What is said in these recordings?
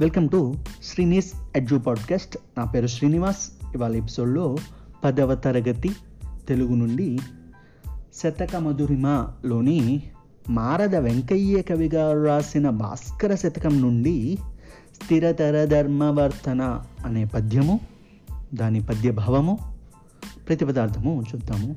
Welcome to Srini's edu podcast. నా పేరు శ్రీనివాస్. ఇవాళ ఎపిసోడ్లో పదవ తరగతి తెలుగు నుండి శతక మధురిమలోని మారద వెంకయ్య కవి గారు రాసిన భాస్కర శతకం నుండి స్థిరతర ధర్మవర్తన అనే పద్యము దాని పద్యభావము ప్రతిపదార్థము చూద్దాము.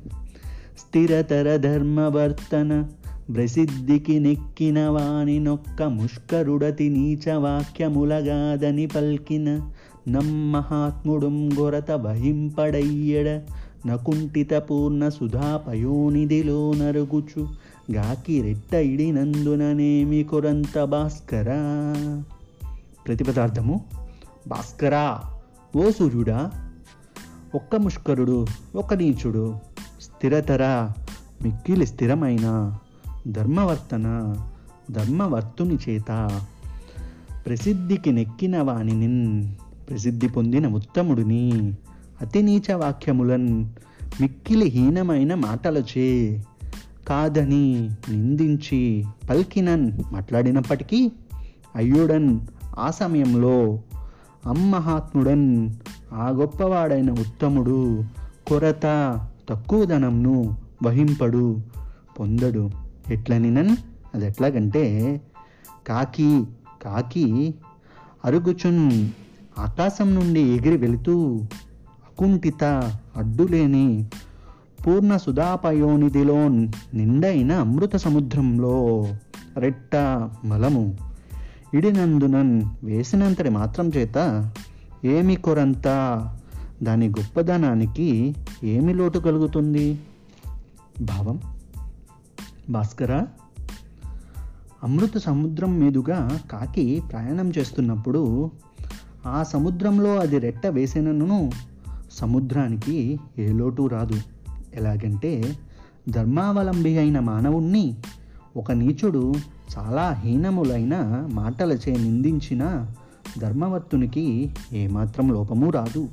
స్థిరతర ధర్మవర్తన ప్రసిద్ధికి నెక్కిన వాని నొక్క ముష్కరుడతి నీచ వాక్యములగాదని పల్కిన నమ్మహాత్ముడుం గొరత వహింపడయ్యడ నకుంఠిత పూర్ణ సుధా పయోనిధిలో నరుగుచు గాకి రెట్ట ఇడినందుననేమి కొరంత భాస్కరా? ప్రతిపదార్థము భాస్కరా. ఓ సూర్యుడా ఒక్క ముష్కరుడు ఒక నీచుడు స్థిరతర మిక్కిలి స్థిరమైన? ధర్మవర్తన ధర్మవర్తుని చేత ప్రసిద్ధికి నెక్కిన వాణిని ప్రసిద్ధి పొందిన ఉత్తముడిని అతి నీచ వాక్యములన్ మిక్కిలి హీనమైన మాటలచే కాదని నిందించి పల్కినన్ మాట్లాడినప్పటికీ అయ్యుడన్ ఆ సమయంలో అమ్మహాత్ముడన్ ఆ గొప్పవాడైన ఉత్తముడు కొరత తక్కువ ధనంను వహింపడు పొందడు. ఎట్లనినన్? అది ఎట్లాగంటే కాకి కాకి అరుగుచున్ ఆకాశం నుండి ఎగిరి వెళుతూ అకుంఠిత అడ్డులేని పూర్ణ సుధాపయోనిధిలో నిండైన అమృత సముద్రంలో రెట్ట మలము ఇడినందునన్ వేసినంతటి మాత్రం చేత ఏమి కొరంత దాని గొప్పదనానికి ఏమి లోటు కలుగుతుంది? భావం. భాస్కర అమృత సముద్రం మీదుగా కాకి ప్రయాణం చేస్తున్నప్పుడు ఆ సముద్రంలో అది రెట్ట వేసినను సముద్రానికి ఏ లోటు రాదు. ఎలాగంటే ధర్మావలంబి అయిన మానవుణ్ణి ఒక నీచుడు చాలా హీనములైన మాటలచే నిందించిన ధర్మవర్తునికి ఏమాత్రం లోపము రాదు.